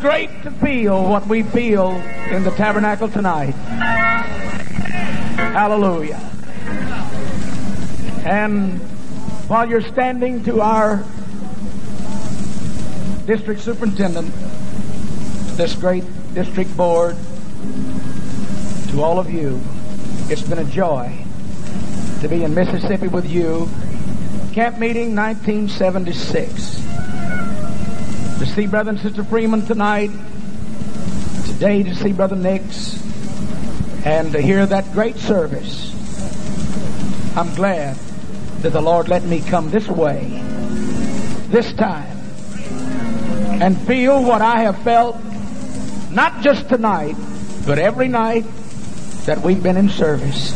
Great to feel what we feel in the tabernacle tonight. Hallelujah. And while you're standing to our district superintendent, this great district board, to all of you, it's been a joy to be in Mississippi with you. Camp meeting 1976 to see Brother and Sister Freeman tonight, today to see Brother Nix, and to hear that great service. I'm glad that the Lord let me come this way, this time, and feel what I have felt, not just tonight, but every night that we've been in service.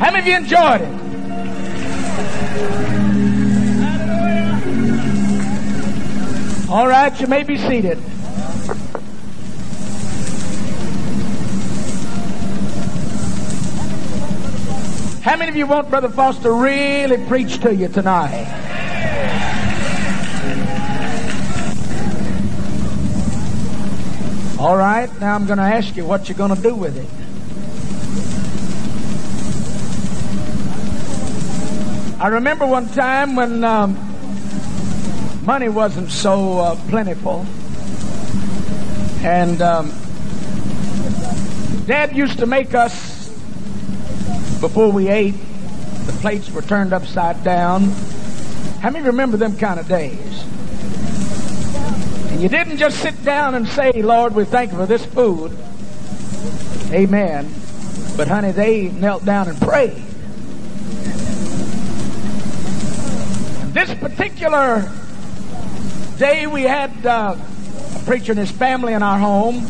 How many of you enjoyed it? All right, you may be seated. How many of you want Brother Foster really preach to you tonight? All right, now I'm going to ask you what you're going to do with it. I remember one time when um, money wasn't so uh, plentiful. And um, Dad used to make us, before we ate, the plates were turned upside down. How many remember them kind of days? And you didn't just sit down and say, Lord, we thank you for this food. Amen. But honey, they knelt down and prayed. This particular day we had uh, a preacher and his family in our home,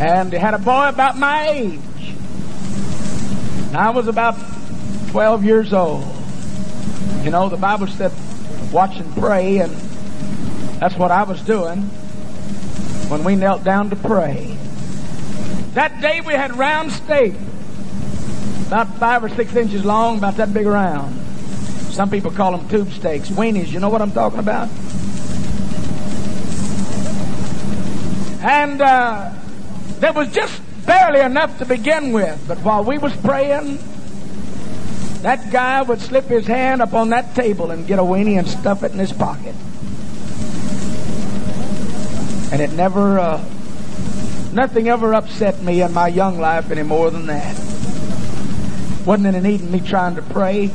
and he had a boy about my age. And I was about 12 years old. You know, the Bible said, watch and pray, and that's what I was doing when we knelt down to pray. That day we had round steak, about five or six inches long, about that big around. Some people call them tube steaks. Weenies, you know what I'm talking about? And uh, there was just barely enough to begin with. But while we was praying, that guy would slip his hand up on that table and get a weenie and stuff it in his pocket. And it never, uh, nothing ever upset me in my young life any more than that. Wasn't it needing me trying to pray?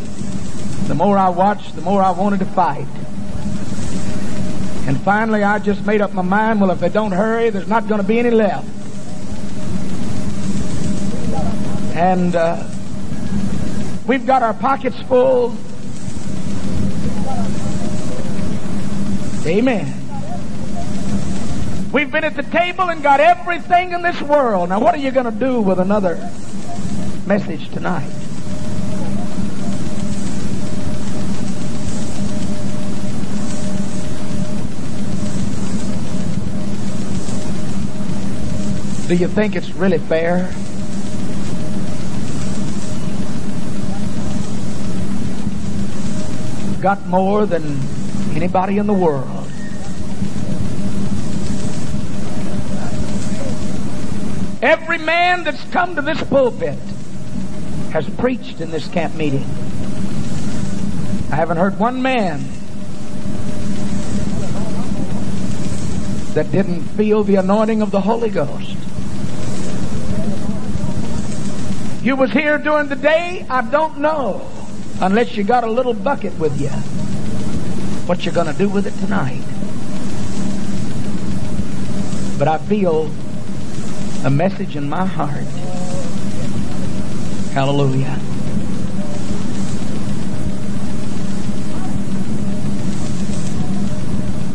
The more I watched, the more I wanted to fight. And finally, I just made up my mind, well, if they don't hurry, there's not going to be any left. And uh, we've got our pockets full. Amen. We've been at the table and got everything in this world. Now, what are you going to do with another message tonight? Do you think it's really fair? Got more than anybody in the world. Every man that's come to this pulpit has preached in this camp meeting. I haven't heard one man that didn't feel the anointing of the Holy Ghost. You was here during the day? I don't know. Unless you got a little bucket with you. What you gonna do with it tonight? But I feel a message in my heart. Hallelujah.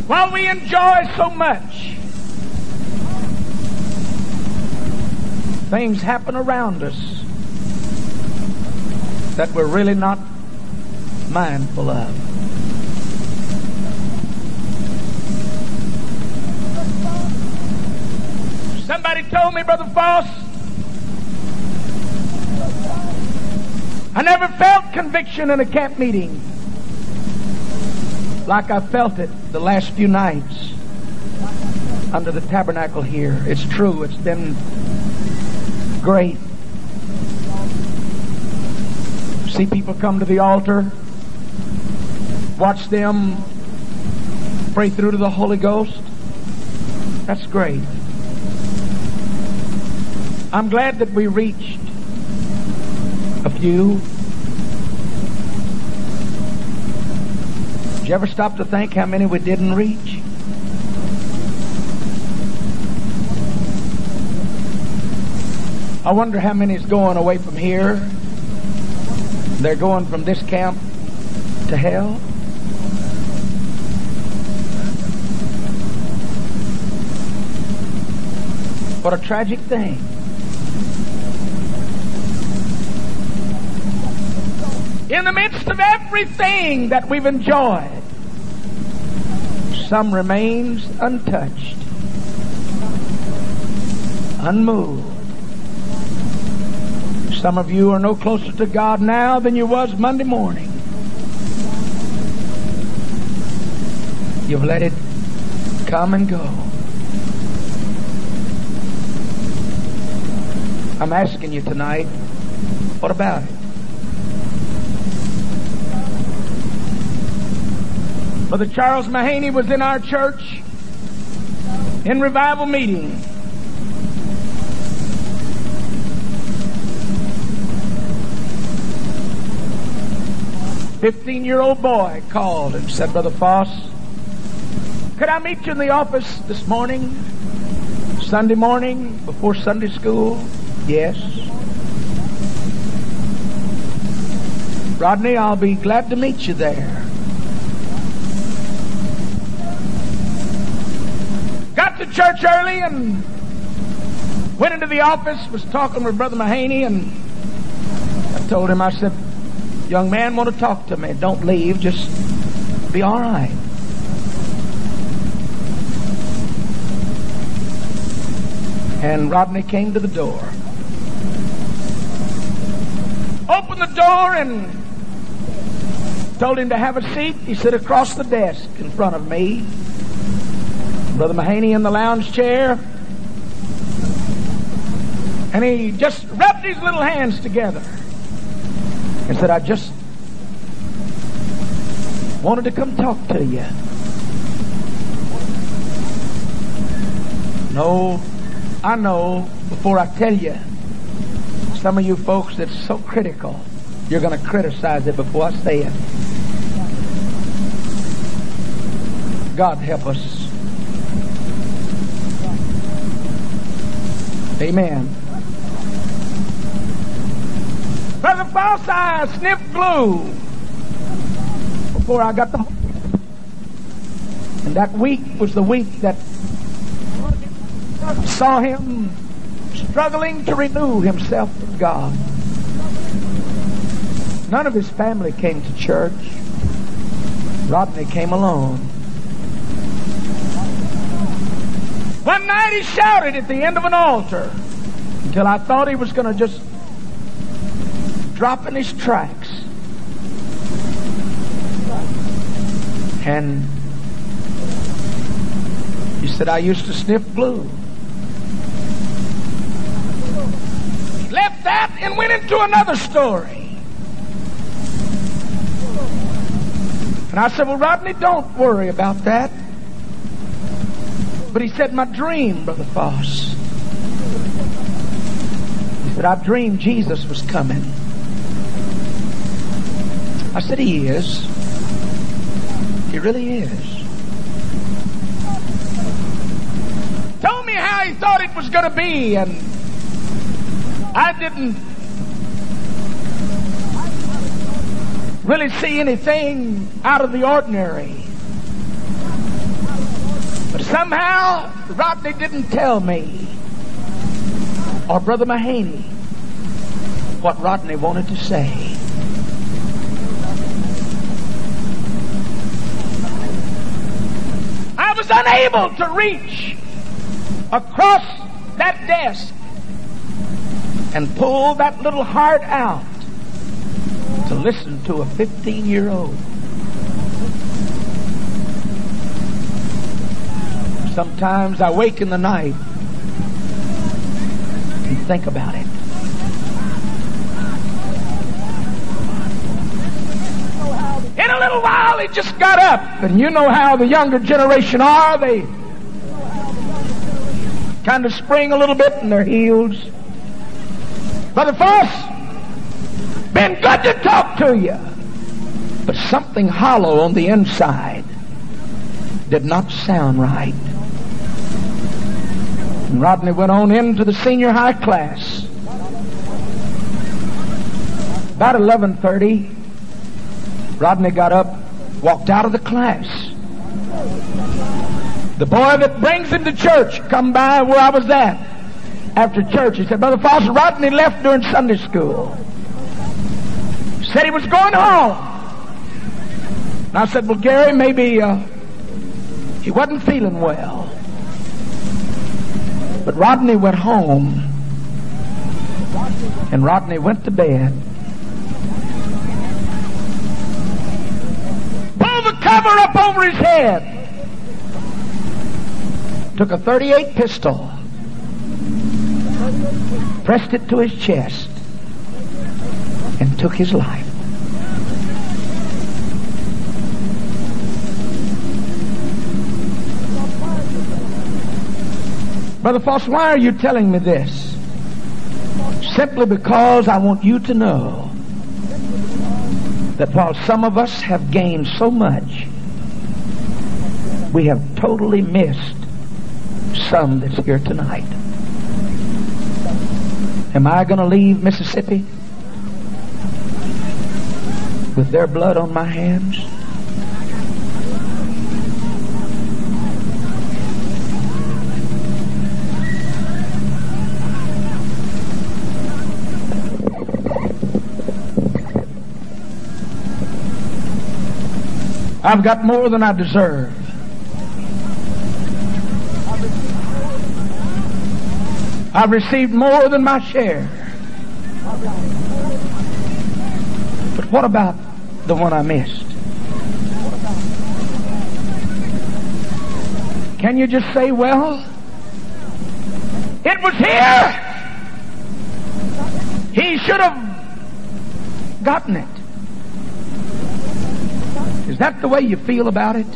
While we enjoy so much, things happen around us that we're really not mindful of. Somebody told me, Brother Fauss, I never felt conviction in a camp meeting. like I felt it the last few nights under the tabernacle here. It's true. It's been great. See people come to the altar, watch them pray through to the Holy Ghost. That's great. I'm glad that we reached a few. Did you ever stop to think how many we didn't reach? I wonder how many is going away from here. They're going from this camp to hell. What a tragic thing. In the midst of everything that we've enjoyed, some remains untouched, unmoved. Some of you are no closer to God now than you was Monday morning. You've let it come and go. I'm asking you tonight, what about it? Brother Charles Mahaney was in our church in revival meeting. Fifteen-year-old boy called and said, Brother Fauss, could I meet you in the office this morning? Sunday morning before Sunday school? Yes. Rodney, I'll be glad to meet you there. Got to church early and went into the office, was talking with Brother Mahaney, and I told him, I said, young man want to talk to me. Don't leave. Just be all right. And Rodney came to the door. Opened the door and told him to have a seat. He sat across the desk in front of me. Brother Mahaney in the lounge chair. And he just rubbed his little hands together and said, I just wanted to come talk to you. No, I know before I tell you, some of you folks that's so critical, you're going to criticize it before I say it. God help us. Amen. I sniffed glue before I got the. And that week was the week that saw him struggling to renew himself with God. None of his family came to church. Rodney came alone. One night he shouted at the end of an altar until I thought he was going to just dropping his tracks. And he said, I used to sniff glue. Left that and went into another story. And I said, Well, Rodney, don't worry about that. But he said, My dream, Brother Fauss. He said, I dreamed Jesus was coming. I said, He is. He really is. Told me how he thought it was going to be, and I didn't really see anything out of the ordinary. But somehow, Rodney didn't tell me, or Brother Mahaney, what Rodney wanted to say. I was unable to reach across that desk and pull that little heart out to listen to a 15 year old. Sometimes I wake in the night and think about it. A little while, he just got up. And you know how the younger generation are. They kind of spring a little bit in their heels. Brother Fauss, been good to talk to you. But something hollow on the inside did not sound right. And Rodney went on into the senior high class. About 11:30, Rodney got up, walked out of the class. The boy that brings him to church come by where I was at after church. He said, Brother Foster, Rodney left during Sunday school. Said he was going home. And I said, well, Gary, maybe uh, he wasn't feeling well. But Rodney went home. And Rodney went to bed. Up over his head. Took a 38 pistol. Pressed it to his chest. And took his life. Brother Fauss, why are you telling me this? Simply because I want you to know that while some of us have gained so much, we have totally missed some that's here tonight. Am I going to leave Mississippi with their blood on my hands? I've got more than I deserve. I've received more than my share. But what about the one I missed? Can you just say, well, it was here. He should have gotten it. Is that the way you feel about it?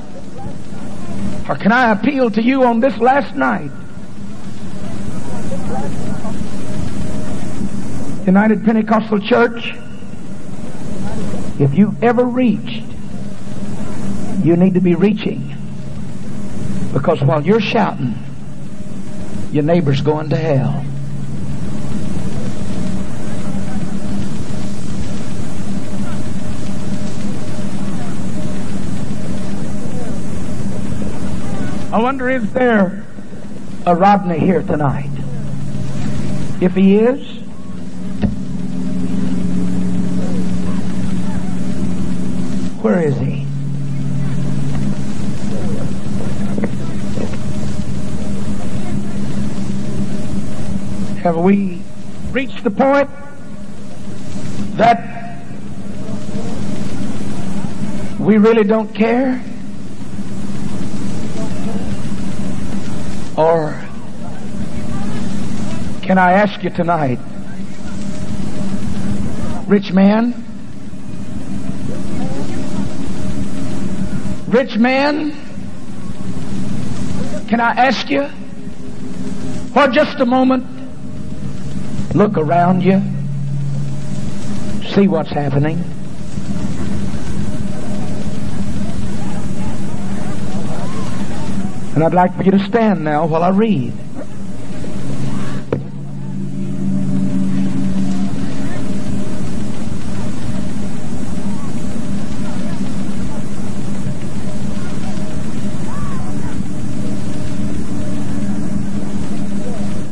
Or can I appeal to you on this last night? United Pentecostal Church, if you ever reached, you need to be reaching. Because while you're shouting, your neighbor's going to hell. I wonder is there a Rodney here tonight? If he is, where is he? Have we reached the point that we really don't care? Or can I ask you tonight, rich man, rich man, can I ask you for just a moment, look around you, see what's happening? And I'd like for you to stand now while I read.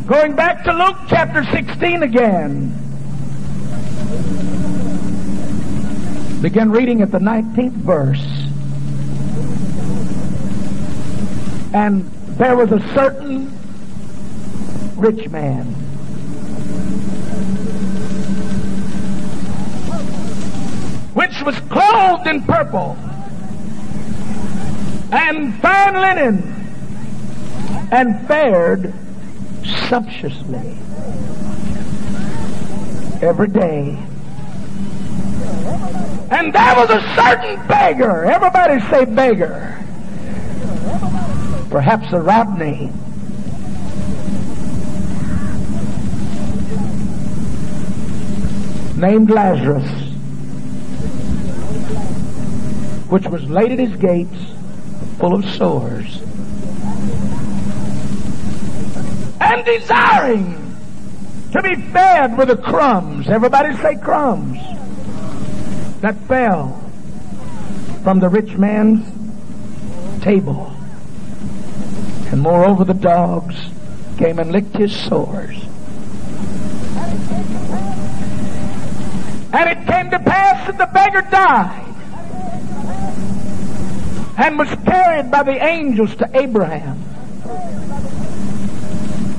Going back to Luke chapter 16 again. Begin reading at the 19th verse. And there was a certain rich man. Which was clothed in purple and fine linen and fared sumptuously every day. And there was a certain beggar. Everybody say beggar. Perhaps a Rodney. Named Lazarus, which was laid at his gates full of sores and desiring to be fed with the crumbs. Everybody say crumbs that fell from the rich man's table. And moreover, the dogs came and licked his sores. And it came to pass that the beggar died and was carried by the angels to Abraham.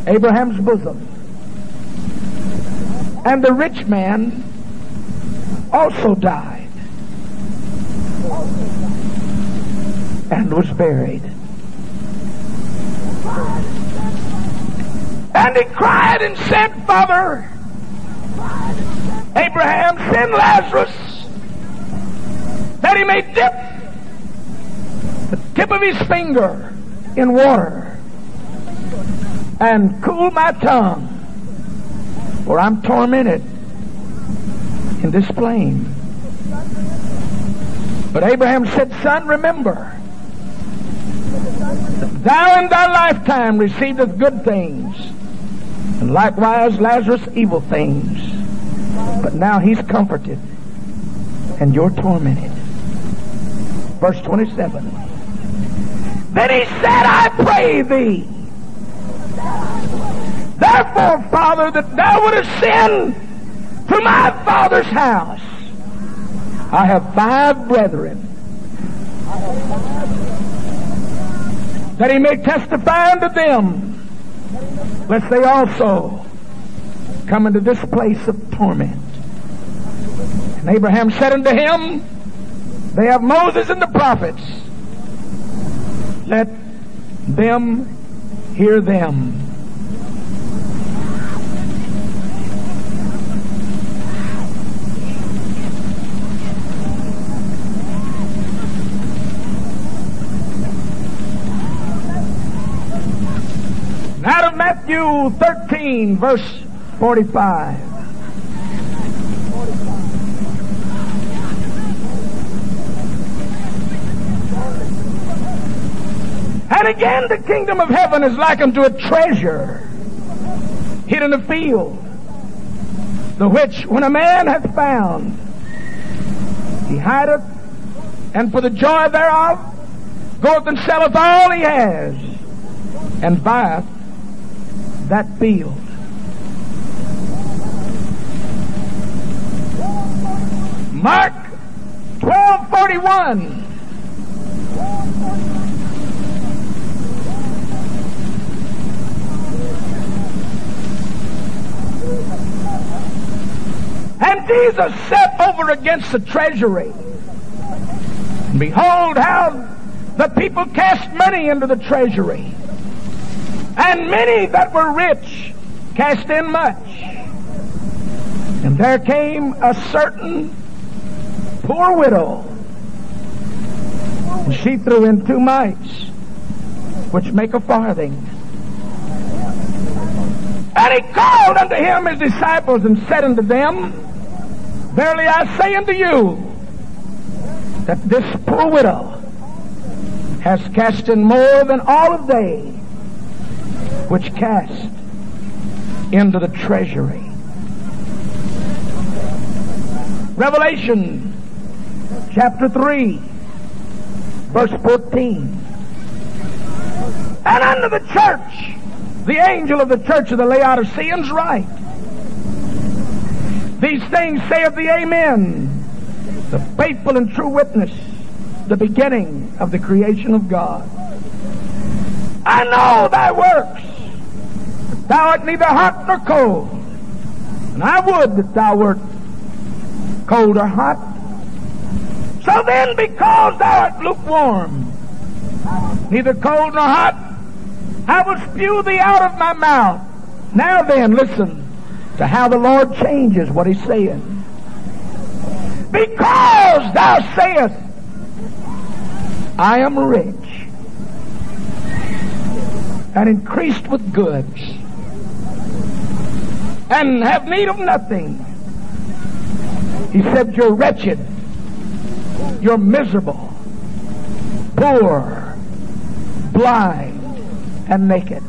Abraham's bosom. And the rich man also died and was buried. And he cried and said, Father, Abraham, send Lazarus that he may dip the tip of his finger in water and cool my tongue, for I'm tormented in this flame. But Abraham said, Son, remember, thou in thy lifetime receivest good things, and likewise Lazarus evil things. But now he's comforted, and you're tormented. Verse 27. Then he said, I pray thee, therefore, Father, that thou wouldst send to my father's house. I have five brethren. That he may testify unto them, lest they also come into this place of torment. And Abraham said unto him, They have Moses and the prophets. Let them hear them. Out of Matthew 13, verse 45. And again, the kingdom of heaven is likened to a treasure hid in a field, the which, when a man hath found, he hideth, and for the joy thereof goeth and selleth all he has, and buyeth that field. Mark 1241. And Jesus sat over against the treasury. Behold how the people cast money into the treasury. And many that were rich cast in much. And there came a certain poor widow. And she threw in two mites, which make a farthing. And he called unto him his disciples and said unto them, Verily I say unto you, that this poor widow has cast in more than all of they which cast into the treasury. Revelation chapter 3, verse 14. And unto the church, the angel of the church of the Laodiceans write, These things saith the Amen, the faithful and true witness, the beginning of the creation of God. I know thy works, thou art neither hot nor cold. And I would that thou wert cold or hot. So then, because thou art lukewarm, neither cold nor hot, I will spew thee out of my mouth. Now then, listen to how the Lord changes what he's saying. Because thou sayest, I am rich and increased with goods and have need of nothing. He said, You're wretched, you're miserable, poor, blind, and naked.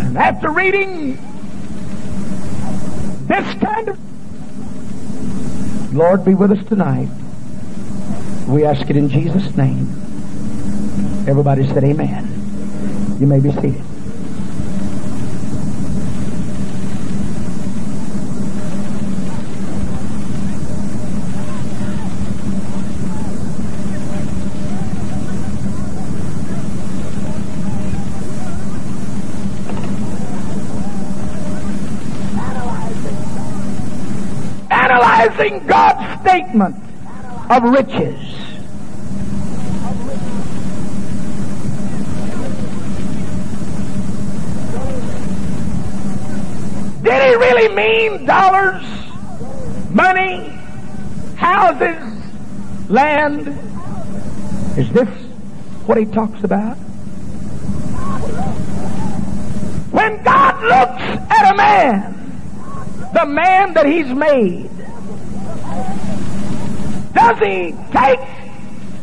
And after reading this kind of Lord, be with us tonight. We ask it in Jesus' name. Everybody said amen. You may be seated. Analyzing God's statement of riches. Did he really mean dollars, money, houses, land? Is this what he talks about? When God looks at a man, the man that he's made, does he take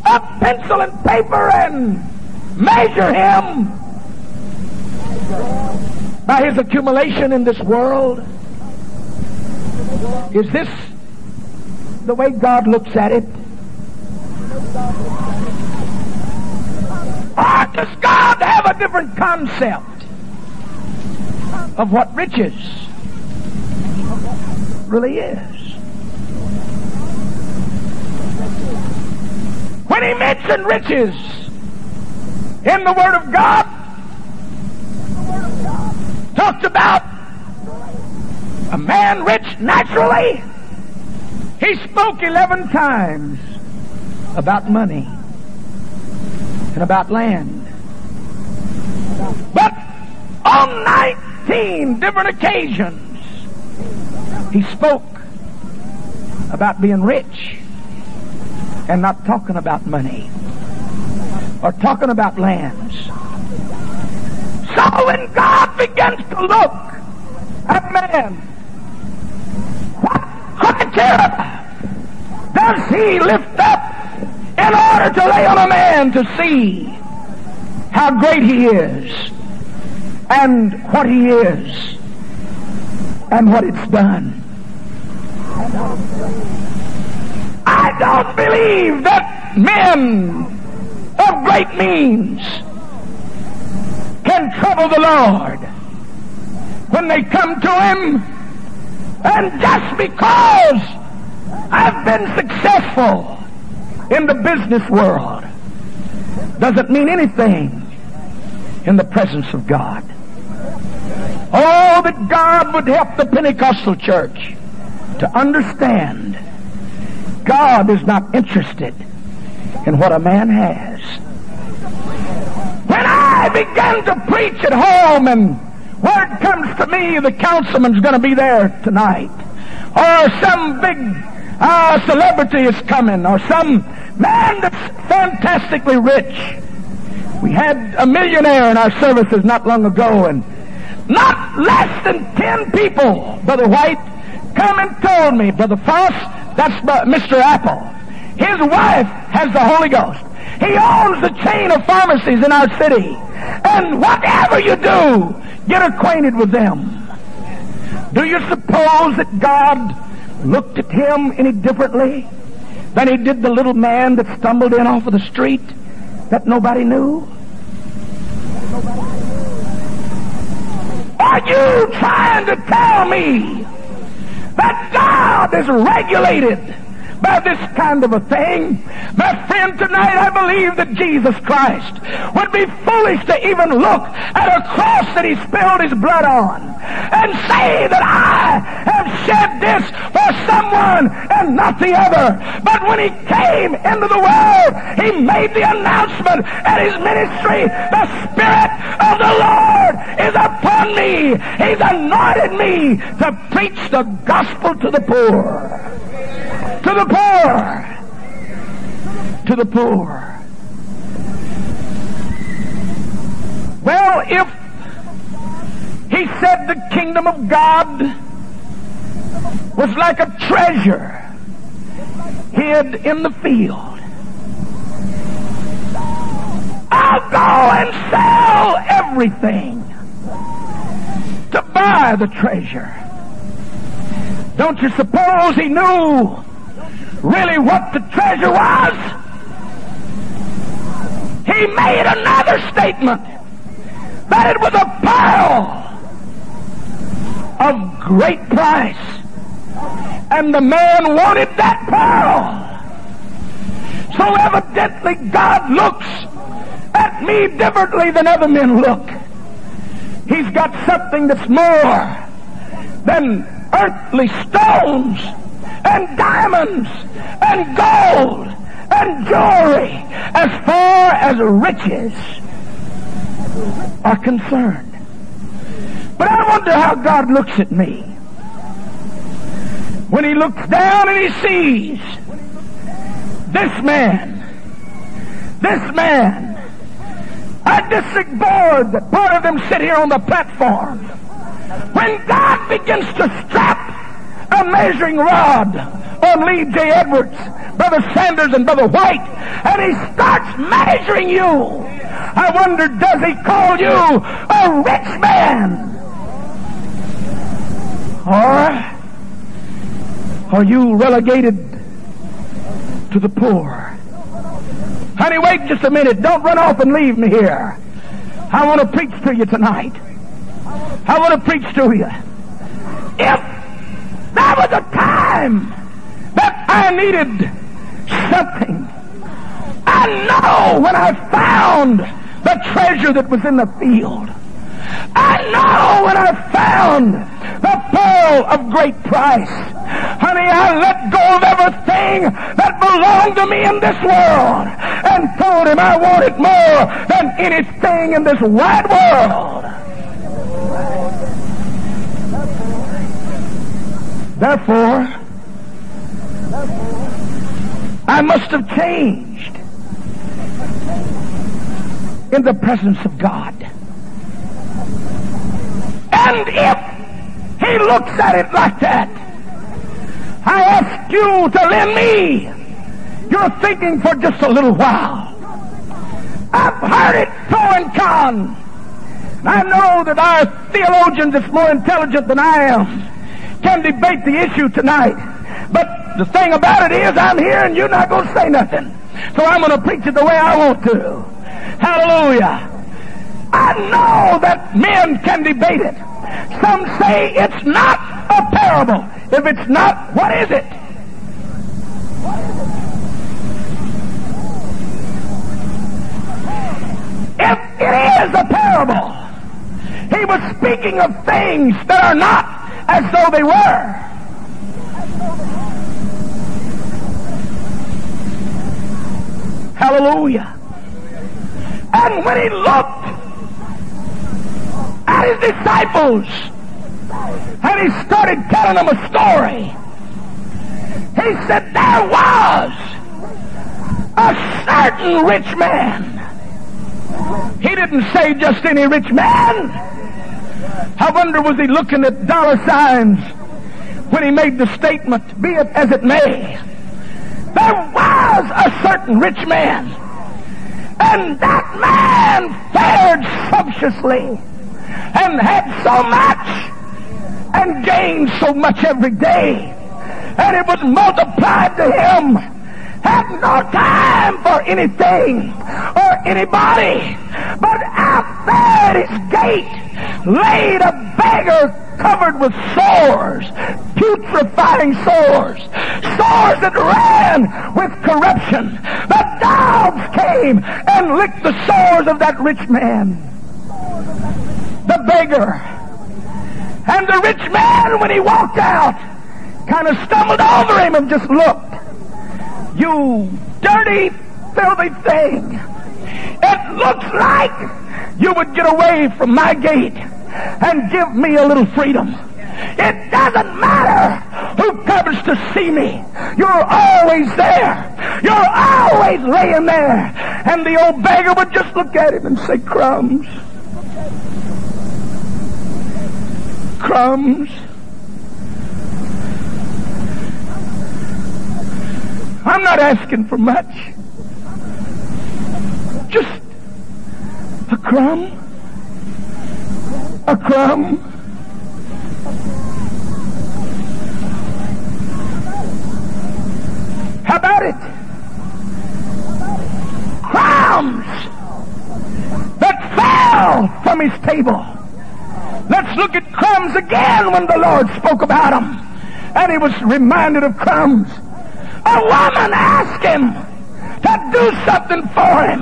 a pencil and paper and measure him by his accumulation in this world? Is this the way God looks at it? Or does God have a different concept of what riches really is? When he mentioned riches in the Word of God, talked about a man rich naturally. He spoke 11 times about money and about land. But on 19 different occasions, he spoke about being rich and not talking about money or talking about lands. So when God begins to look. At man, what criteria does he lift up in order to lay on a man to see how great he is and what he is and what it's done? I don't believe that men of great means can trouble the Lord when they come to Him. And just because I've been successful in the business world doesn't mean anything in the presence of God. Oh, that God would help the Pentecostal church to understand God is not interested in what a man has. Begin to preach at home and word comes to me the councilman's going to be there tonight, or some big uh, celebrity is coming, or some man that's fantastically rich. We had a millionaire in our services not long ago, and not less than ten people, Brother White, come and told me, Brother Fauss, that's Mr. Apple. His wife has the Holy Ghost. He owns the chain of pharmacies in our city. And whatever you do, get acquainted with them. Do you suppose that God looked at him any differently than he did the little man that stumbled in off of the street that nobody knew? Are you trying to tell me that God is regulated by this kind of a thing. My friend, tonight I believe that Jesus Christ would be foolish to even look at a cross that he spilled his blood on and say that I have shed this for someone and not the other. But when he came into the world, he made the announcement at his ministry, the Spirit of the Lord is upon me. He's anointed me to preach the gospel to the poor. To the poor. To the poor. Well, if he said the kingdom of God was like a treasure hid in the field. I'll go and sell everything to buy the treasure. Don't you suppose he knew really what the treasure was? He made another statement that it was a pearl of great price. And the man wanted that pearl. So evidently God looks at me differently than other men look. He's got something that's more than earthly stones and diamonds and gold and jewelry as far as riches are concerned. But I wonder how God looks at me. When he looks down and he sees this man, this man, district board that part of them sit here on the platform. When God begins to strap a measuring rod on Lee J. Edwards, Brother Sanders, and Brother White, and he starts measuring you, I wonder, does he call you a rich man? Or are you relegated to the poor? Honey, wait just a minute. Don't run off and leave me here. I want to preach to you tonight. I want to preach to you. If there was a time that I needed something, I know when I found the treasure that was in the field. I know when I found the pearl of great price. Honey, I let go of everything that belonged to me in this world and told him I wanted more than anything in this wide world. Therefore, I must have changed in the presence of God. And if he looks at it like that, I ask you to lend me your thinking for just a little while. I've heard it pro and con. I know that our theologians that's more intelligent than I am can debate the issue tonight. But the thing about it is I'm here and you're not going to say nothing. So I'm going to preach it the way I want to. Hallelujah. I know that men can debate it. Some say it's not a parable. If it's not, what is it? If it is a parable, he was speaking of things that are not as though they were. Hallelujah. And when he looked at his disciples and he started telling them a story, he said there was a certain rich man. He didn't say just any rich man. I wonder was he looking at dollar signs when he made the statement, be it as it may. There was a certain rich man. And that man fared sumptuously and had so much and gained so much every day. And it was multiplied to him. Had no time for anything or anybody. But out there at his gate laid a beggar covered with sores, putrefying sores, sores that ran with corruption. The dogs came and licked the sores of that rich man. The beggar. And the rich man, when he walked out, kind of stumbled over him and just looked. You dirty, filthy thing. It looks like you would get away from my gate and give me a little freedom. It doesn't matter who comes to see me. You're always there. You're always laying there. And the old beggar would just look at him and say, crumbs. Crumbs. I'm not asking for much. Just a crumb. A crumb. How about it? Crumbs that fell from his table. Let's look at crumbs again when the Lord spoke about them. And he was reminded of crumbs. A woman asked him to do something for him.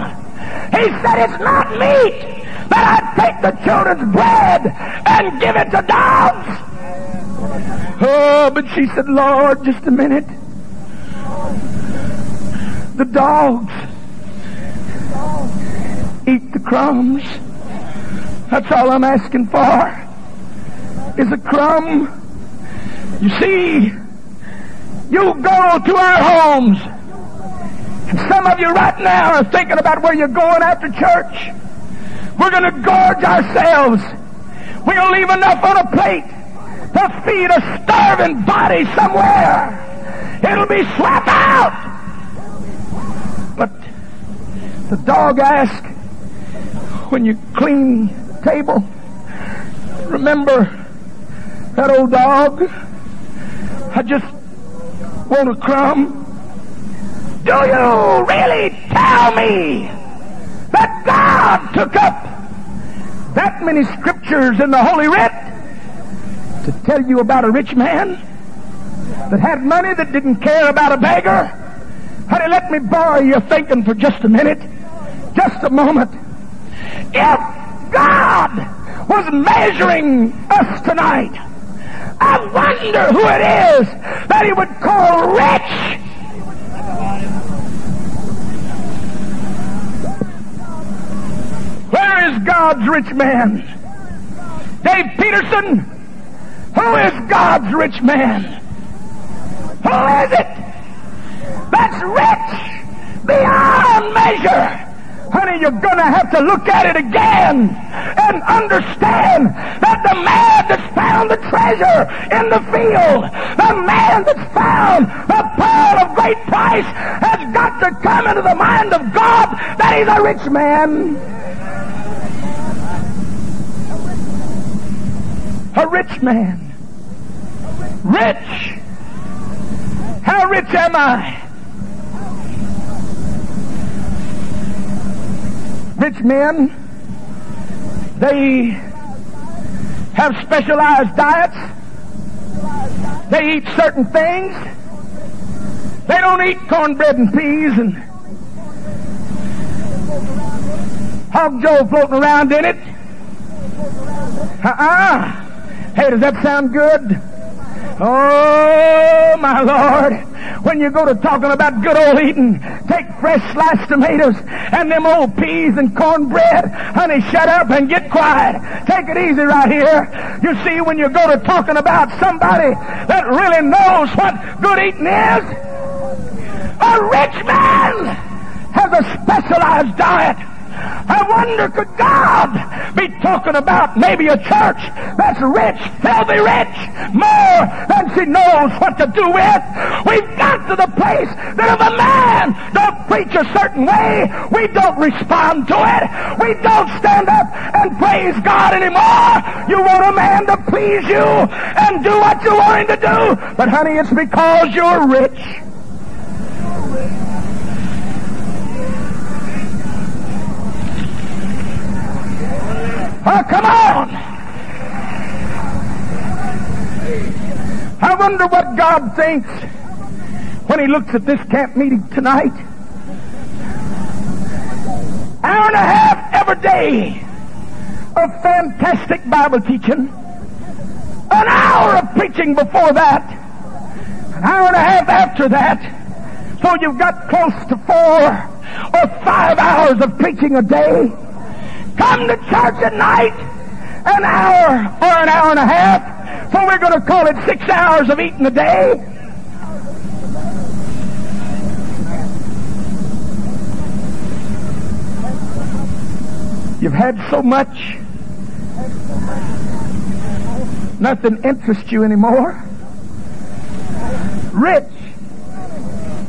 He said, It's not meet that I take the children's bread and give it to dogs. Oh, but she said, Lord, just a minute. The dogs eat the crumbs. That's all I'm asking for is a crumb. You see, you go to our homes. And some of you right now are thinking about where you're going after church. We're going to gorge ourselves. To leave enough on a plate to feed a starving body somewhere. It'll be slap out. But the dog asked, when you clean table, remember that old dog? I just want a crumb? Do you really tell me that God took up that many scriptures in the Holy Writ to tell you about a rich man that had money that didn't care about a beggar? Honey, let me borrow your thinking for just a minute, just a moment. If God was measuring us tonight, I wonder who it is that he would call rich. Where is God's rich man? Dave Peterson, who is God's rich man? Who is it that's rich beyond measure? Honey, you're to have to look at it again and understand that the man that's found the treasure in the field, the man that's found the pearl of great price, has got to come into the mind of God that he's a rich man. A rich man. Rich. How rich am I? rich men, they have specialized diets. They eat certain things. They don't eat cornbread and peas and hog jowl floating around in it. Uh-uh. Hey, does that sound good? Oh, my Lord when you go to talking about good old eating, take fresh sliced tomatoes and them old peas and cornbread. Honey, shut up and get quiet. Take it easy right here. You see, when you go to talking about somebody that really knows what good eating is, a rich man has a specialized diet. I wonder, could God be talking about maybe a church that's rich, filthy rich, more than she knows what to do with? We've got to the place that if a man don't preach a certain way, we don't respond to it. We don't stand up and praise God anymore. You want a man to please you and do what you want him to do. But honey, it's because you're rich. Oh, come on! I wonder what God thinks when He looks at this camp meeting tonight. Hour and a half every day of fantastic Bible teaching. An hour of preaching before that. An hour and a half after that. So you've got close to four or five hours of preaching a day. Come to church at night, an hour or an hour and a half. So we're going to call it six hours of eating a day. You've had so much. Nothing interests you anymore. Rich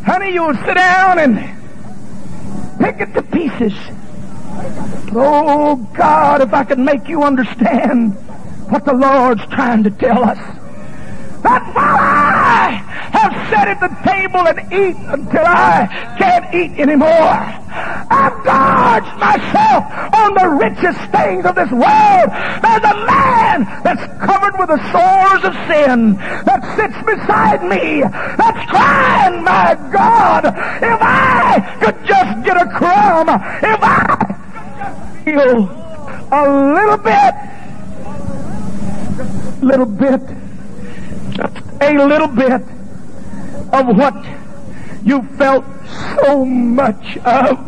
Honey, you'll sit down and pick it to pieces. Oh, God, if I could make you understand what the Lord's trying to tell us. That's why I have sat at the table and eat until I can't eat anymore. I've gorged myself on the richest things of this world. There's a man that's covered with the sores of sin that sits beside me that's crying, my God, if I could just get a crumb, if I feel a little bit, little bit a little bit of what you felt so much of.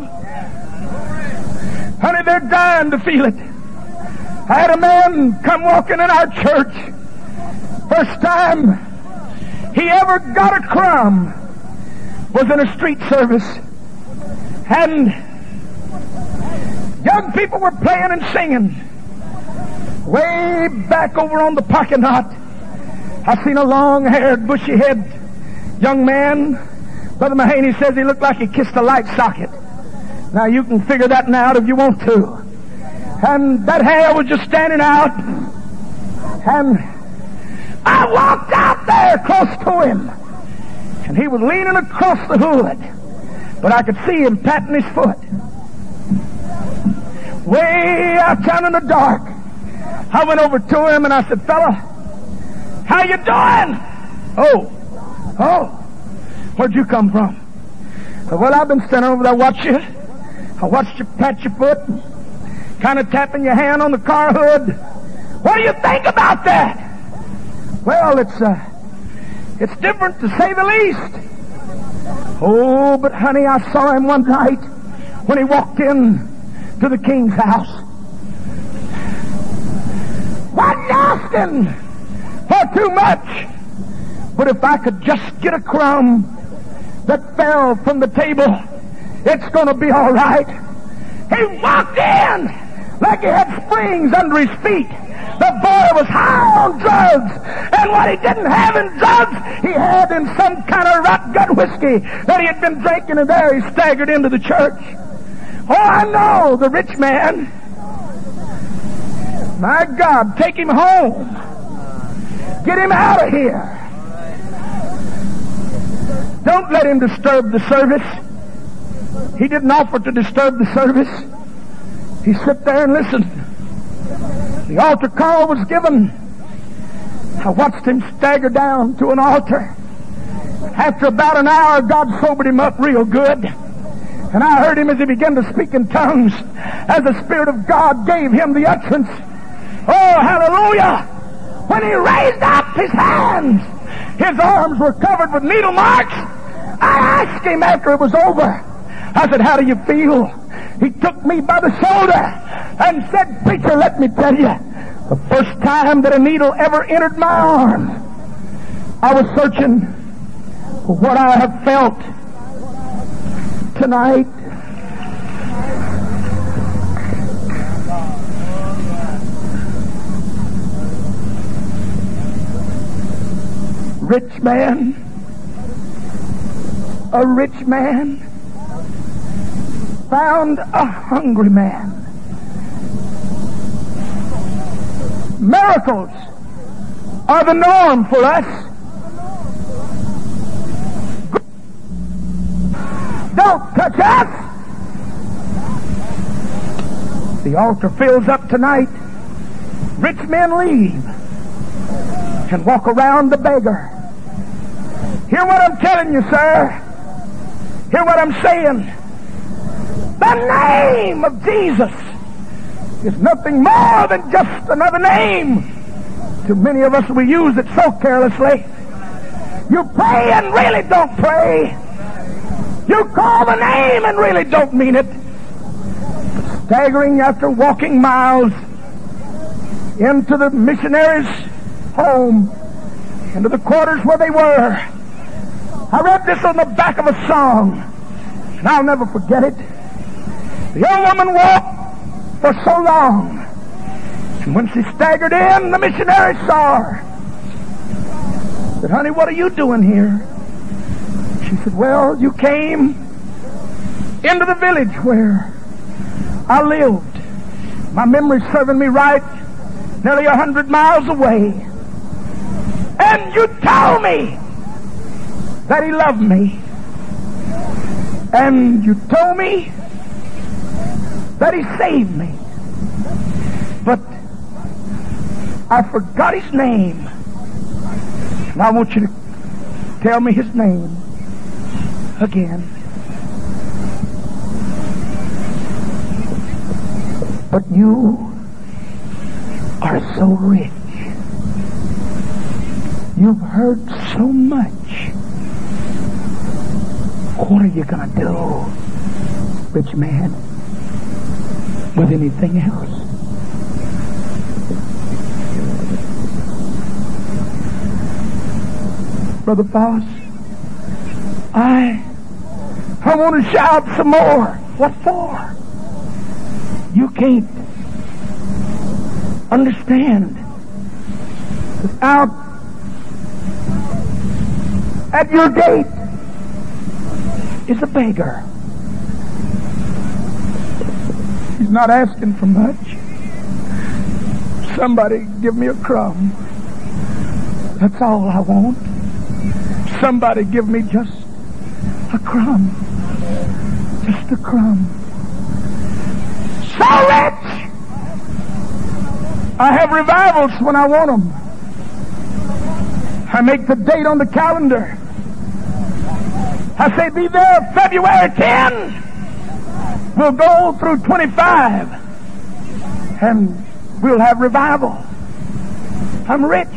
Honey, they're dying to feel it. I had a man come walking in our church. First time he ever got a crumb was in a street service. And young people were playing and singing. Way back over on the parking lot. I seen a long-haired, bushy-head young man. Brother Mahaney says he looked like he kissed a light socket. Now you can figure that out if you want to. And that hair was just standing out. And I walked out there close to him. And he was leaning across the hood. But I could see him patting his foot. Way out down in the dark. I went over to him and I said, fella, how you doing? Oh, oh, where'd you come from? Well, I've been standing over there watching you. I watched you pat your foot, kind of tapping your hand on the car hood. What do you think about that? Well, it's uh, it's different to say the least. Oh, but honey, I saw him one night when he walked in to the king's house. What asking for too much. But if I could just get a crumb that fell from the table, it's going to be all right. He walked in like he had springs under his feet. The boy was high on drugs, and what he didn't have in drugs, he had in some kind of rot gut whiskey that he had been drinking, and there he staggered into the church. Oh, I know the rich man. My God, take him home. Get him out of here. Don't let him disturb the service. He didn't offer to disturb the service. He sat there and listened. The altar call was given. I watched him stagger down to an altar. After about an hour, God sobered him up real good. And I heard him as he began to speak in tongues as the Spirit of God gave him the utterance. Oh, hallelujah! When he raised up his hands, his arms were covered with needle marks. I asked him after it was over. I said, how do you feel? He took me by the shoulder and said, preacher, let me tell you, the first time that a needle ever entered my arm, I was searching for what I have felt tonight rich man, a rich man found a hungry man. Miracles are the norm for us. Don't touch us. The altar fills up tonight. Rich men leave and walk around the beggar Hear what I'm telling you, sir. Hear what I'm saying. The name of Jesus is nothing more than just another name. Too many of us, we use it so carelessly. You pray and really don't pray. You call the name and really don't mean it. Staggering after walking miles into the missionaries' home, into the quarters where they were. I read this on the back of a song, and I'll never forget it. The young woman walked for so long, and when she staggered in, the missionary saw her. Said, honey, what are you doing here? She said, well, you came into the village where I lived. My memory's serving me right, nearly a hundred miles away. And you told me that he loved me. And you told me that he saved me. But I forgot his name. And I want you to tell me his name again. But you are so rich. You've heard so much. What are you going to do, rich man, with anything else? Brother Boss, I I want to shout some more. What for? You can't understand that out at your gate is a beggar. He's not asking for much. Somebody give me a crumb. That's all I want. Somebody give me just a crumb. Just a crumb. So rich! I have revivals when I want them. I make the date on the calendar. I say, be there February 10. We'll go through 25. And we'll have revival. I'm rich,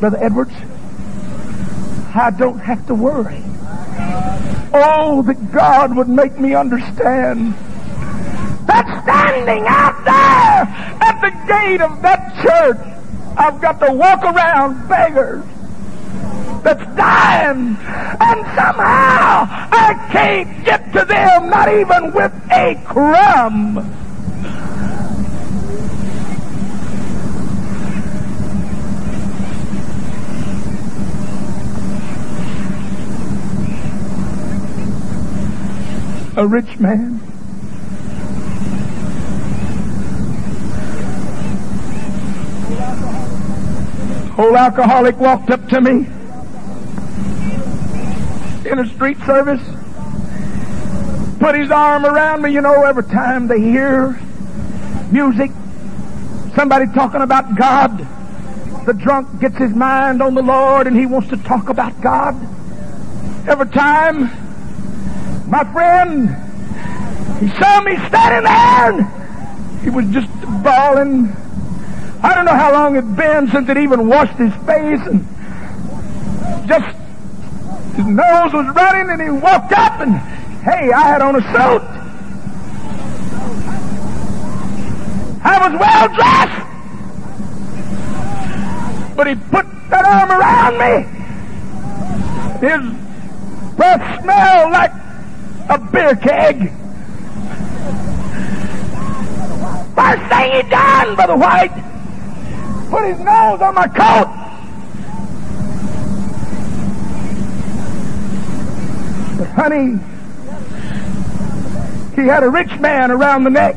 Brother Edwards. I don't have to worry. Oh, that God would make me understand that standing out there at the gate of that church, I've got to walk around beggars that's dying, and somehow I can't get to them, not even with a crumb. A rich man. Old alcoholic walked up to me in a street service, put his arm around me. You know, every time they hear music, somebody talking about God, the drunk gets his mind on the Lord and he wants to talk about God. Every time, my friend, he saw me standing there and he was just bawling. I don't know how long it's been since it even washed his face and just his nose was running and he walked up and, hey, I had on a suit. I was well dressed. But he put that arm around me. His breath smelled like a beer keg. First thing he done, Brother White, put his nose on my coat. But honey, he had a rich man around the neck.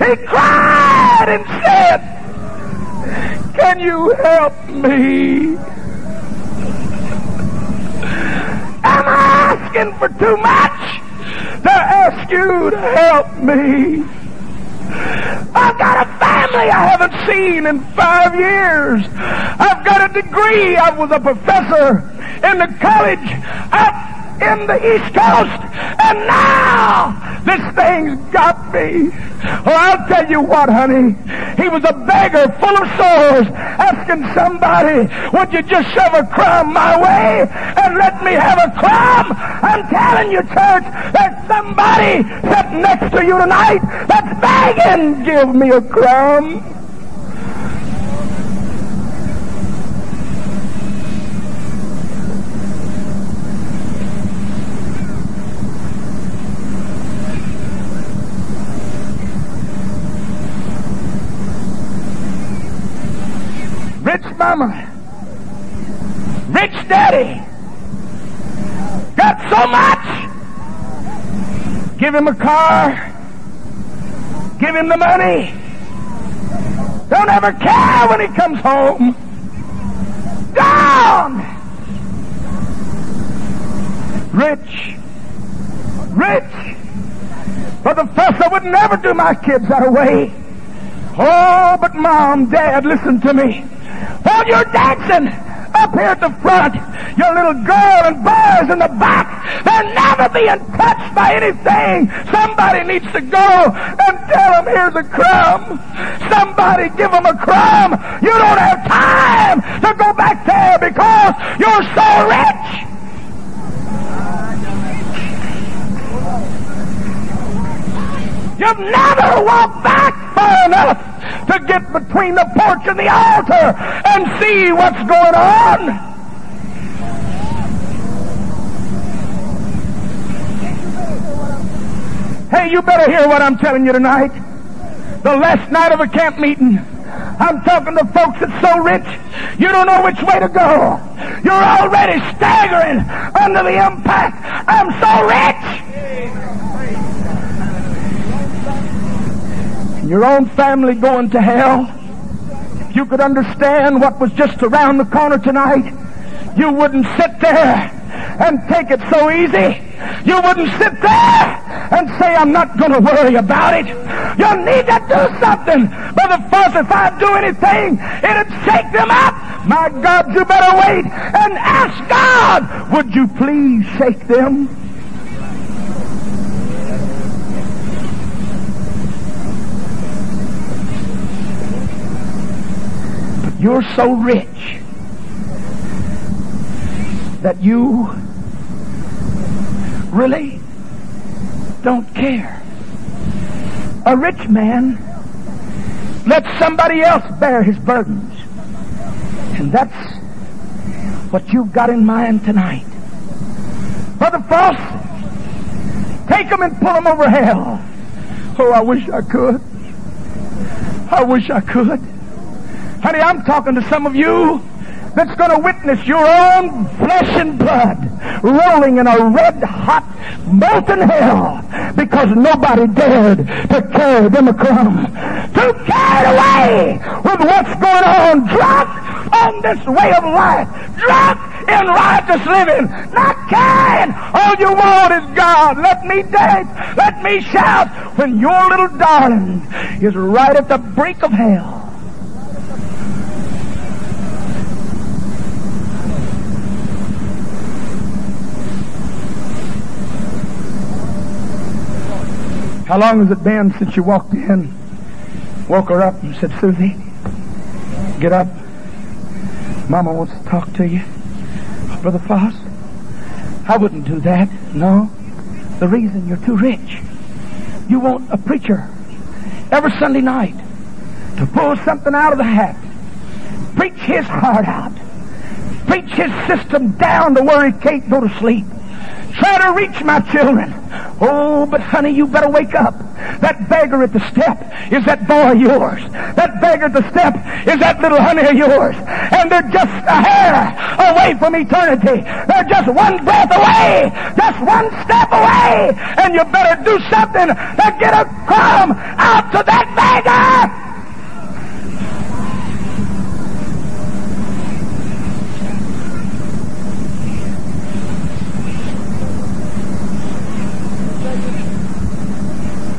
He cried and said, Can you help me? Am I asking for too much to ask you to help me? I've got a family I haven't seen in five years. I've got a degree. I was a professor in the college up in the East Coast. And now this thing's got me. Well, I'll tell you what, honey. He was a beggar full of sores asking somebody, would you just shove a crumb my way and let me have a crumb? I'm telling you, church, there's somebody sitting next to you tonight that's begging, give me a crumb. rich mama, rich daddy, got so much. Give him a car, give him the money. Don't ever care when he comes home. Down! Rich, rich. For the fuss, I would never do my kids that way. Oh, but mom, dad, listen to me. While you're dancing up here at the front, your little girl and boys in the back, they're never being touched by anything. Somebody needs to go and tell them here's a crumb. Somebody give them a crumb. You don't have time to go back there because you're so rich. You've never walked back far enough to get between the porch and the altar and see what's going on. Hey, you better hear what I'm telling you tonight. The last night of a camp meeting, I'm talking to folks that's so rich, you don't know which way to go. You're already staggering under the impact. I'm so rich. Your own family going to hell, if you could understand what was just around the corner tonight, you wouldn't sit there and take it so easy. You wouldn't sit there and say, I'm not going to worry about it. You need to do something. Brother Fauss, if I do anything, it'd shake them up. My God, you better wait and ask God, would you please shake them? You're so rich that you really don't care. A rich man lets somebody else bear his burdens. And that's what you've got in mind tonight. Brother Fauss, take them and pull them over hell. Oh, I wish I could. I wish I could. Honey, I'm talking to some of you that's going to witness your own flesh and blood rolling in a red hot molten hell because nobody dared to carry them a crumb. Too carried away with what's going on, drunk on this way of life, drunk in righteous living, not caring. All you want is God. Let me dance, let me shout when your little darling is right at the brink of hell. How long has it been since you walked in, woke her up and said, Susie, get up. Mama wants to talk to you. Brother Fauss, I wouldn't do that. No. The reason you're too rich. You want a preacher every Sunday night to pull something out of the hat, preach his heart out, preach his system down to where he can't go to sleep try to reach my children. Oh, but honey, you better wake up. That beggar at the step is that boy of yours. That beggar at the step is that little honey of yours. And they're just a hair away from eternity. They're just one breath away. Just one step away. And you better do something to get a crumb out to that beggar.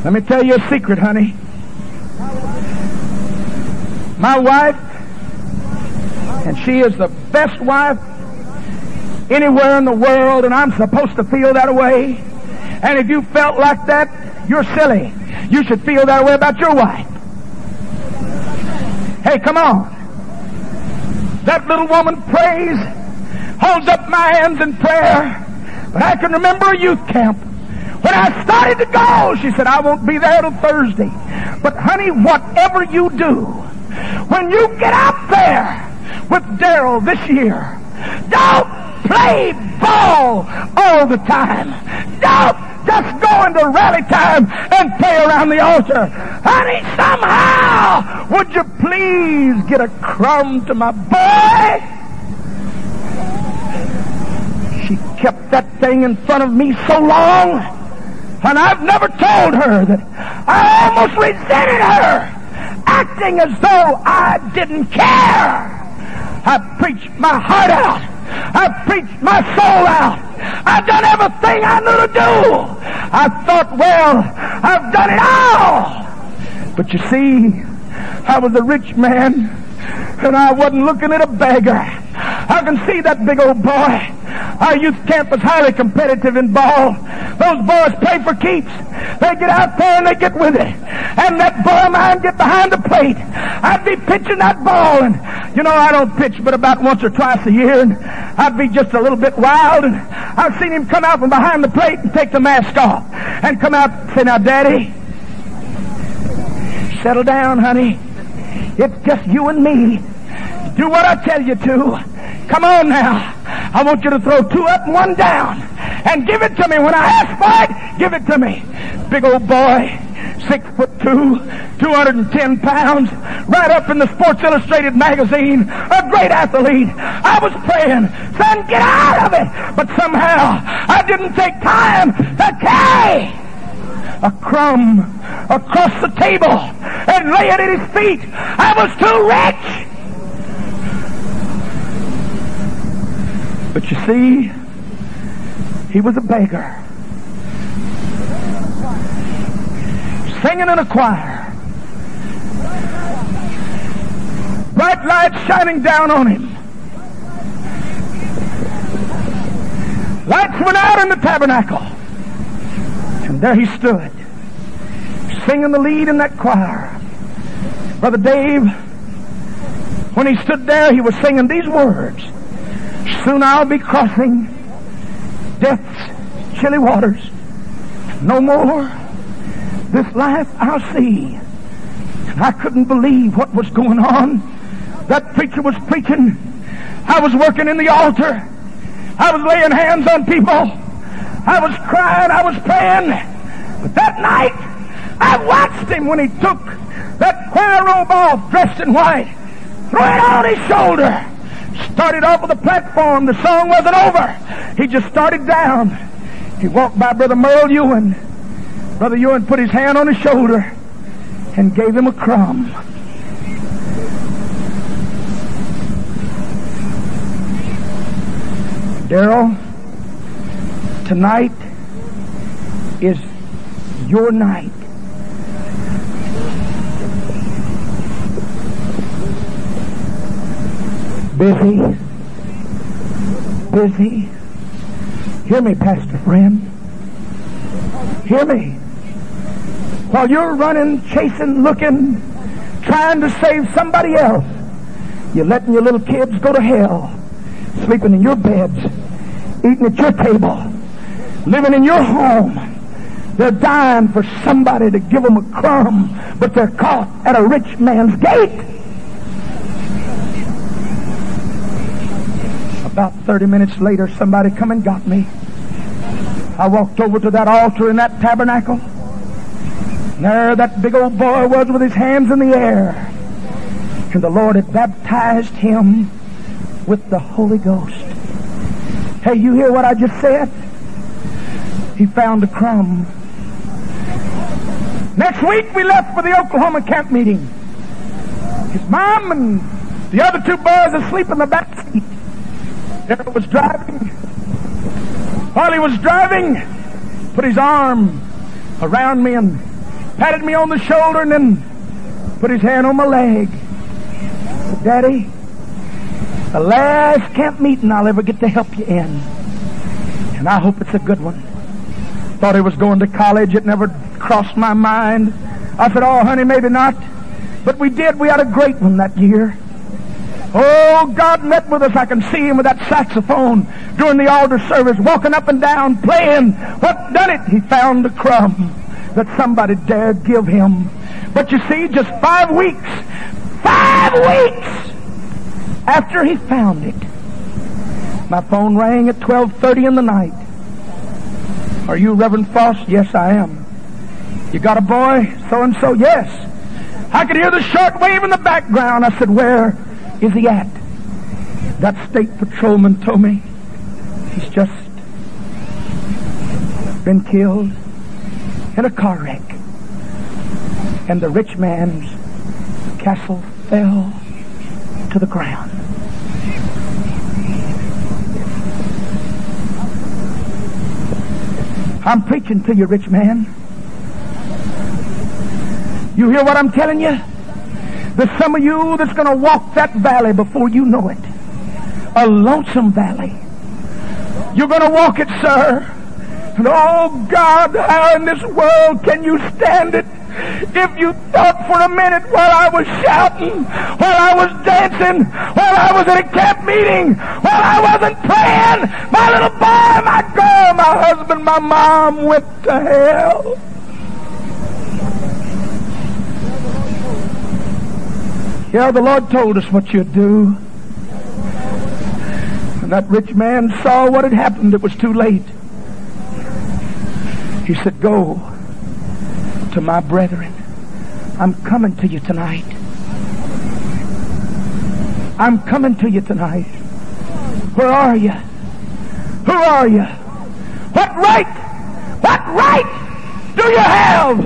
Let me tell you a secret, honey. My wife, and she is the best wife anywhere in the world, and I'm supposed to feel that way. And if you felt like that, you're silly. You should feel that way about your wife. Hey, come on. That little woman prays, holds up my hands in prayer. But I can remember a youth camp. When I started to go, she said, I won't be there till Thursday. But honey, whatever you do, when you get out there with Daryl this year, don't play ball all the time. Don't just go into rally time and play around the altar. Honey, somehow, would you please get a crumb to my boy? She kept that thing in front of me so long, and I've never told her that I almost resented her, acting as though I didn't care. I preached my heart out. I preached my soul out. I've done everything I knew to do. I thought, well, I've done it all. But you see, I was a rich man, and I wasn't looking at a beggar. I can see that big old boy. Our youth camp is highly competitive in ball. Those boys play for keeps. They get out there and they get with it. And that boy of mine get behind the plate. I'd be pitching that ball and, you know, I don't pitch but about once or twice a year and I'd be just a little bit wild and I've seen him come out from behind the plate and take the mask off and come out and say, now daddy, settle down, honey. It's just you and me. Do what I tell you to. Come on now. I want you to throw two up and one down. And give it to me. When I ask for it, give it to me. Big old boy, six foot two, 210 pounds, right up in the Sports Illustrated magazine, a great athlete. I was praying, son, get out of it. But somehow I didn't take time to carry a crumb across the table and lay it at his feet. I was too rich. But you see, he was a beggar. Singing in a choir. Bright light shining down on him. Lights went out in the tabernacle. And there he stood, singing the lead in that choir. Brother Dave, when he stood there, he was singing these words. Soon I'll be crossing death's chilly waters. No more this life I'll see. And I couldn't believe what was going on. That preacher was preaching. I was working in the altar. I was laying hands on people. I was crying. I was praying. But that night, I watched him when he took that choir robe off, dressed in white, threw it on his shoulder, started off of the platform. The song wasn't over. He just started down. He walked by Brother Merle Ewan. Brother Ewan put his hand on his shoulder and gave him a crumb. Daryl, tonight is your night. Busy, busy. Hear me, Pastor friend. Hear me. While you're running, chasing, looking, trying to save somebody else, you're letting your little kids go to hell, sleeping in your beds, eating at your table, living in your home. They're dying for somebody to give them a crumb, but they're caught at a rich man's gate. About 30 minutes later, somebody come and got me. I walked over to that altar in that tabernacle. There that big old boy was with his hands in the air. And the Lord had baptized him with the Holy Ghost. Hey, you hear what I just said? He found a crumb. Next week we left for the Oklahoma camp meeting. His mom and the other two boys asleep in the back seat. Daryl was driving. While he was driving, put his arm around me and patted me on the shoulder and then put his hand on my leg. Daddy, the last camp meeting I'll ever get to help you in. And I hope it's a good one. Thought he was going to college. It never crossed my mind. I said, oh, honey, maybe not. But we did. We had a great one that year. Oh, God met with us. I can see him with that saxophone during the altar service, walking up and down, playing. What done it? He found a crumb that somebody dared give him. But you see, just five weeks, five weeks after he found it, my phone rang at 12.30 in the night. Are you Reverend Fauss? Yes, I am. You got a boy? So-and-so? Yes. I could hear the short wave in the background. I said, where is he at? That state patrolman told me he's just been killed in a car wreck. And the rich man's castle fell to the ground. I'm preaching to you, rich man. You hear what I'm telling you? There's some of you that's going to walk that valley before you know it. A lonesome valley. You're going to walk it, sir. And oh God, how in this world can you stand it? If you thought for a minute while I was shouting, while I was dancing, while I was at a camp meeting, while I wasn't praying, my little boy, my girl, my husband, my mom went to hell. Yeah, the Lord told us what you'd do. And that rich man saw what had happened. It was too late. He said, Go to my brethren. I'm coming to you tonight. I'm coming to you tonight. Where are you? Who are you? What right? What right do you have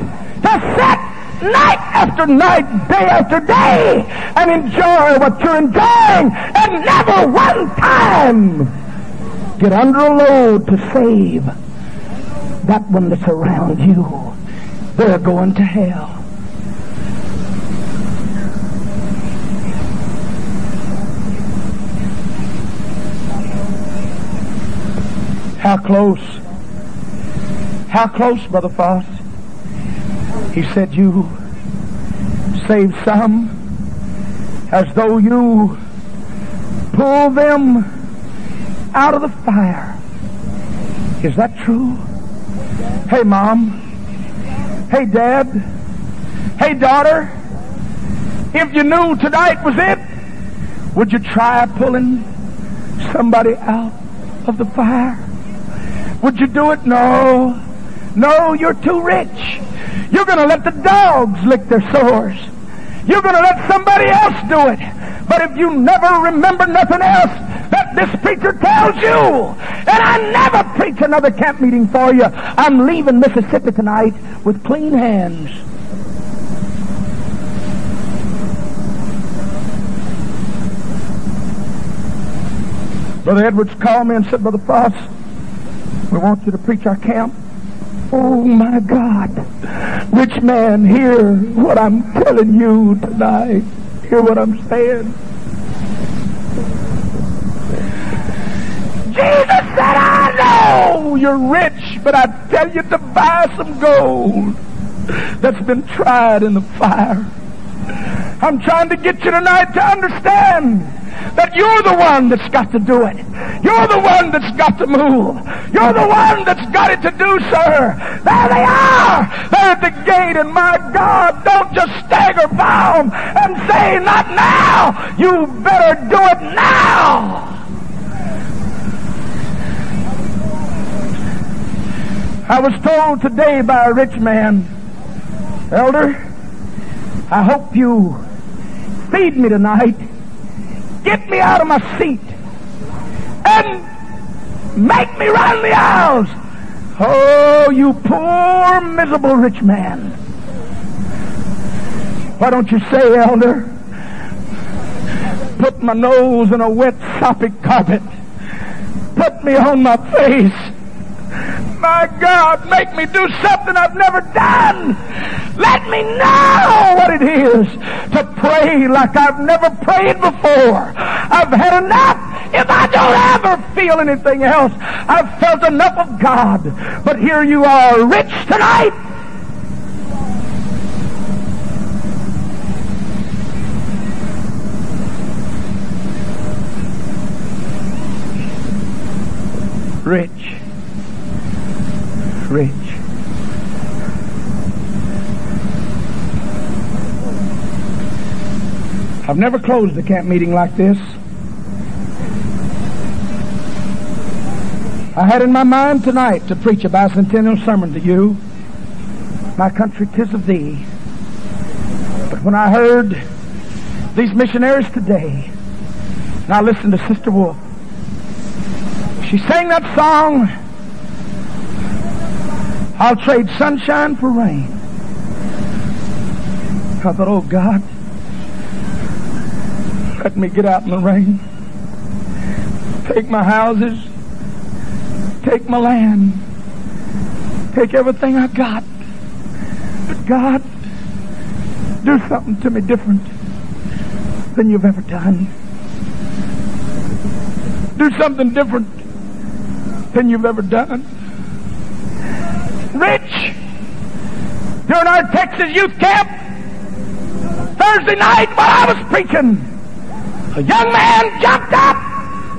to sit night after night, day after day, and enjoy what you're enjoying and never one time get under a load to save that one that's around you, they're going to hell. How close? How close, Brother Fauss? He said, You save some as though you pull them out of the fire. Is that true? Hey, Mom. Hey, Dad. Hey, daughter. If you knew tonight was it, would you try pulling somebody out of the fire? Would you do it? No. No, you're too rich. You're going to let the dogs lick their sores. You're going to let somebody else do it. But if you never remember nothing else this preacher tells you, and I never preach another camp meeting for you, I'm leaving Mississippi tonight with clean hands. Brother Edwards called me and said, Brother Fauss, we want you to preach our camp. Oh my God. Rich man, hear what I'm telling you tonight. Hear what I'm saying. Jesus said, I know you're rich, but I tell you to buy some gold that's been tried in the fire. I'm trying to get you tonight to understand that you're the one that's got to do it. You're the one that's got to move. You're the one that's got it to do, sir. There they are. They're at the gate, and my God, don't just stagger by them and say, not now. You better do it now. I was told today by a rich man, Elder, I hope you feed me tonight get me out of my seat and make me run the aisles. Oh, you poor, miserable rich man. Why don't you say, elder, put my nose in a wet, soppy carpet. Put me on my face. My God, make me do something I've never done. Let me know what it is to pray like I've never prayed before. I've had enough. If I don't ever feel anything else, I've felt enough of God. But here you are, rich tonight. Rich. Rich. I've never closed a camp meeting like this. I had in my mind tonight to preach a bicentennial sermon to you. My country, tis of thee. But when I heard these missionaries today, and I listened to Sister Wolf, she sang that song, I'll trade sunshine for rain. I thought, oh God, let me get out in the rain. Take my houses. Take my land. Take everything I got. But God, do something to me different than you've ever done. Do something different than you've ever done. Rich, during our Texas youth camp, Thursday night while I was preaching, a young man jumped up,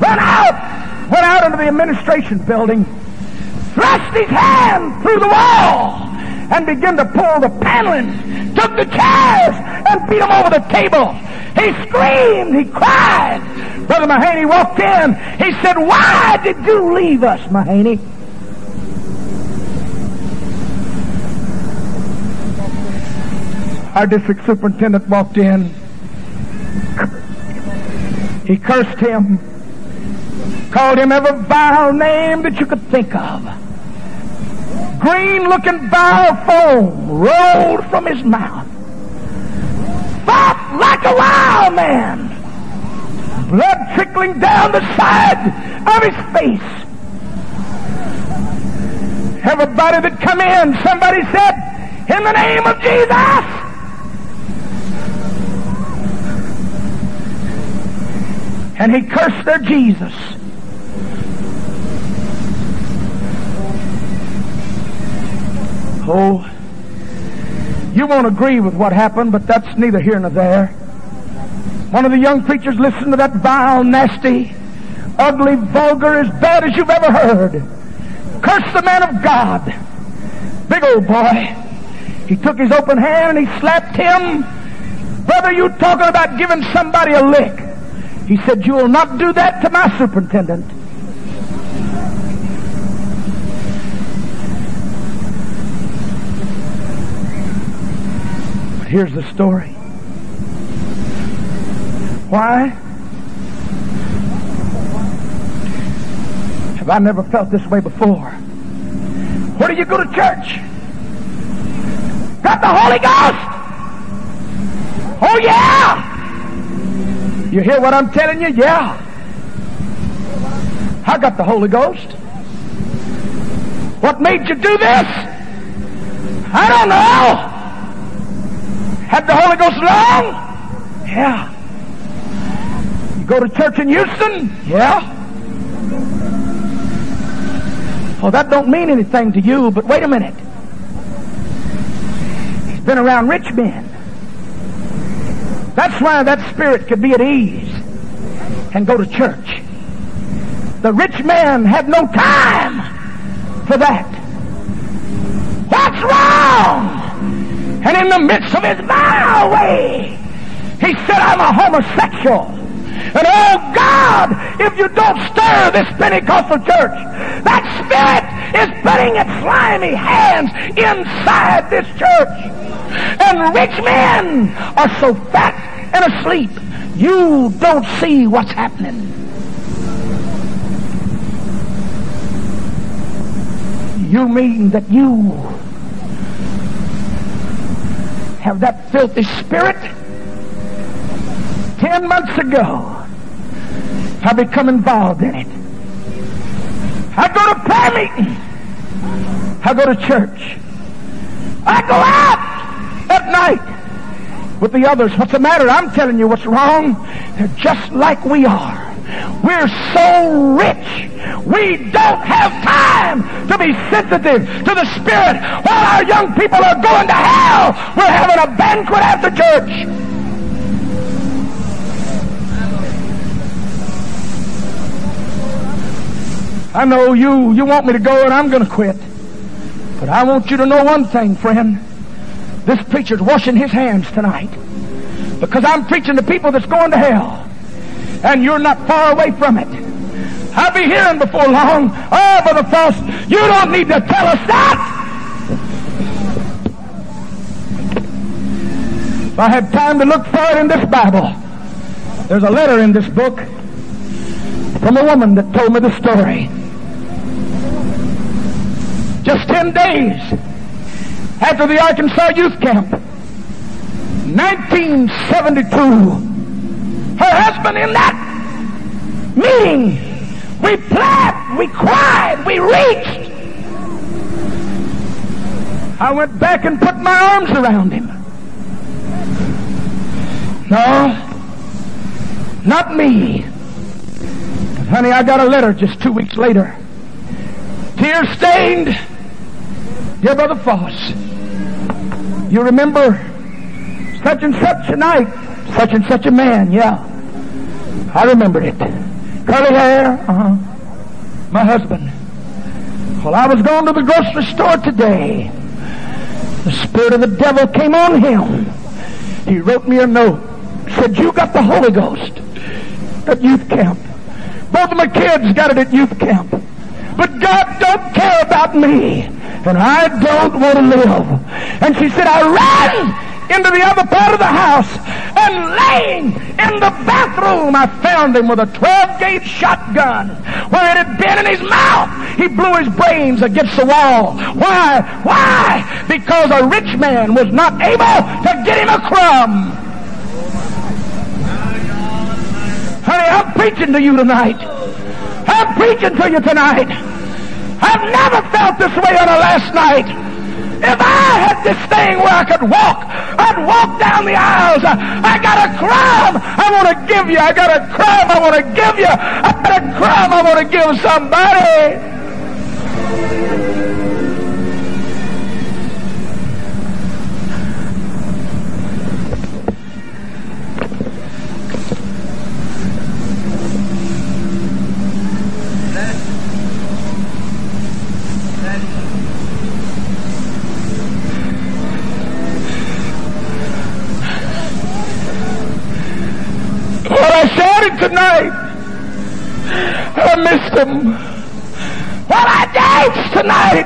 ran out, went out into the administration building, thrust his hand through the wall, and began to pull the paneling, took the chairs, and beat them over the table. He screamed, he cried. Brother Mahaney walked in. He said, Why did you leave us, Mahaney? Our district superintendent walked in. He cursed him, called him every vile name that you could think of. Green looking vile foam rolled from his mouth. Fought like a wild man. Blood trickling down the side of his face. Everybody that come in, somebody said, in the name of Jesus, and he cursed their Jesus. Oh, you won't agree with what happened, but that's neither here nor there. One of the young preachers listened to that vile, nasty, ugly, vulgar, as bad as you've ever heard. Curse the man of God. Big old boy. He took his open hand and he slapped him. Brother, you talking about giving somebody a lick. He said, You will not do that to my superintendent. But here's the story. Why? Have I never felt this way before? Where do you go to church? Got the Holy Ghost! Oh yeah! You hear what I'm telling you? Yeah. I got the Holy Ghost. What made you do this? I don't know. Had the Holy Ghost long? Yeah. You go to church in Houston? Yeah. Well, that don't mean anything to you, but wait a minute. He's been around rich men. That's why that spirit could be at ease and go to church. The rich man had no time for that. What's wrong? And in the midst of his vile way, he said, I'm a homosexual. And oh God, if you don't stir this Pentecostal church, that spirit is putting its slimy hands inside this church. And rich men are so fat and asleep, you don't see what's happening. You mean that you have that filthy spirit? Ten months ago, I become involved in it. I go to prayer meeting. I go to church. I go out at night with the others. What's the matter? I'm telling you what's wrong. They're just like we are. We're so rich. We don't have time to be sensitive to the Spirit while our young people are going to hell. We're having a banquet after church. I know you, you want me to go and I'm going to quit. But I want you to know one thing, friend. This preacher's washing his hands tonight. Because I'm preaching to people that's going to hell and you're not far away from it. I'll be hearing before long. Oh, Brother Frost, you don't need to tell us that. If I had time to look for it in this Bible, there's a letter in this book from a woman that told me the story. Just 10 days after the Arkansas Youth Camp, 1972, her husband in that meeting. We pled, we cried, we reached. I went back and put my arms around him. No, not me. But honey, I got a letter just two weeks later. Tear stained. Dear Brother Fauss, you remember such and such a night such and such a man, yeah. I remembered it. Curly hair, uh-huh. My husband. Well, I was going to the grocery store today. The spirit of the devil came on him. He wrote me a note. Said, you got the Holy Ghost at youth camp. Both of my kids got it at youth camp. But God don't care about me. And I don't want to live. And she said, I ran into the other part of the house and laying in the bathroom I found him with a 12 gauge shotgun where it had been in his mouth. He blew his brains against the wall. Why? Why? Because a rich man was not able to get him a crumb. Honey, I'm preaching to you tonight. I'm preaching to you tonight. I've never felt this way on a last night. If I had this thing where I could walk, I'd walk down the aisles. I got a crumb I want to give you. I got a crumb I want to give you. I got a crumb I want to give somebody. tonight. I missed him. While I danced tonight,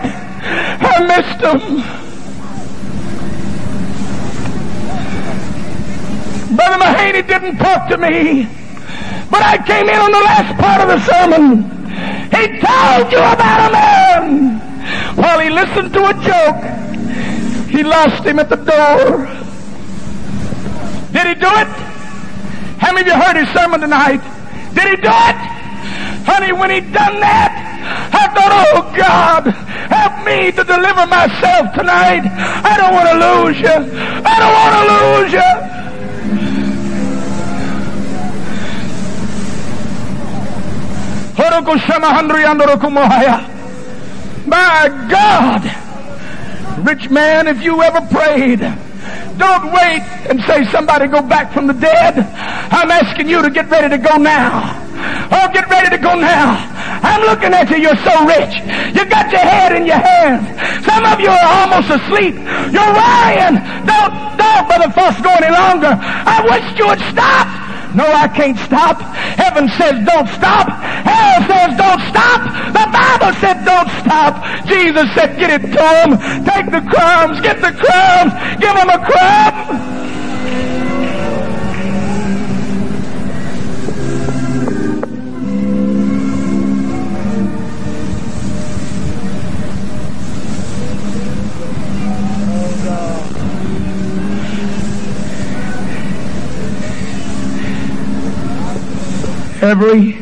I missed him. Brother Mahaney didn't talk to me, but I came in on the last part of the sermon. He told you about a man. While he listened to a joke, he lost him at the door. Did he do it? How many of you heard his sermon tonight? Did he do it? Honey, when he done that, I thought, oh God, help me to deliver myself tonight. I don't want to lose you. I don't want to lose you. My God, rich man, if you ever prayed, don't wait and say somebody go back from the dead. I'm asking you to get ready to go now. Oh, get ready to go now. I'm looking at you. You're so rich. You got your head in your hands. Some of you are almost asleep. You're worrying. Don't, don't, Brother Fauss, go any longer. I wish you would stop. No, I can't stop. Heaven says don't stop. Hell says don't stop. The Bible said don't stop. Jesus said get it to. Take the crumbs. Get the crumbs. Give them a crumb. Every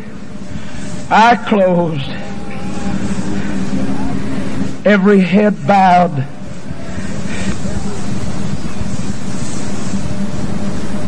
eye closed, every head bowed.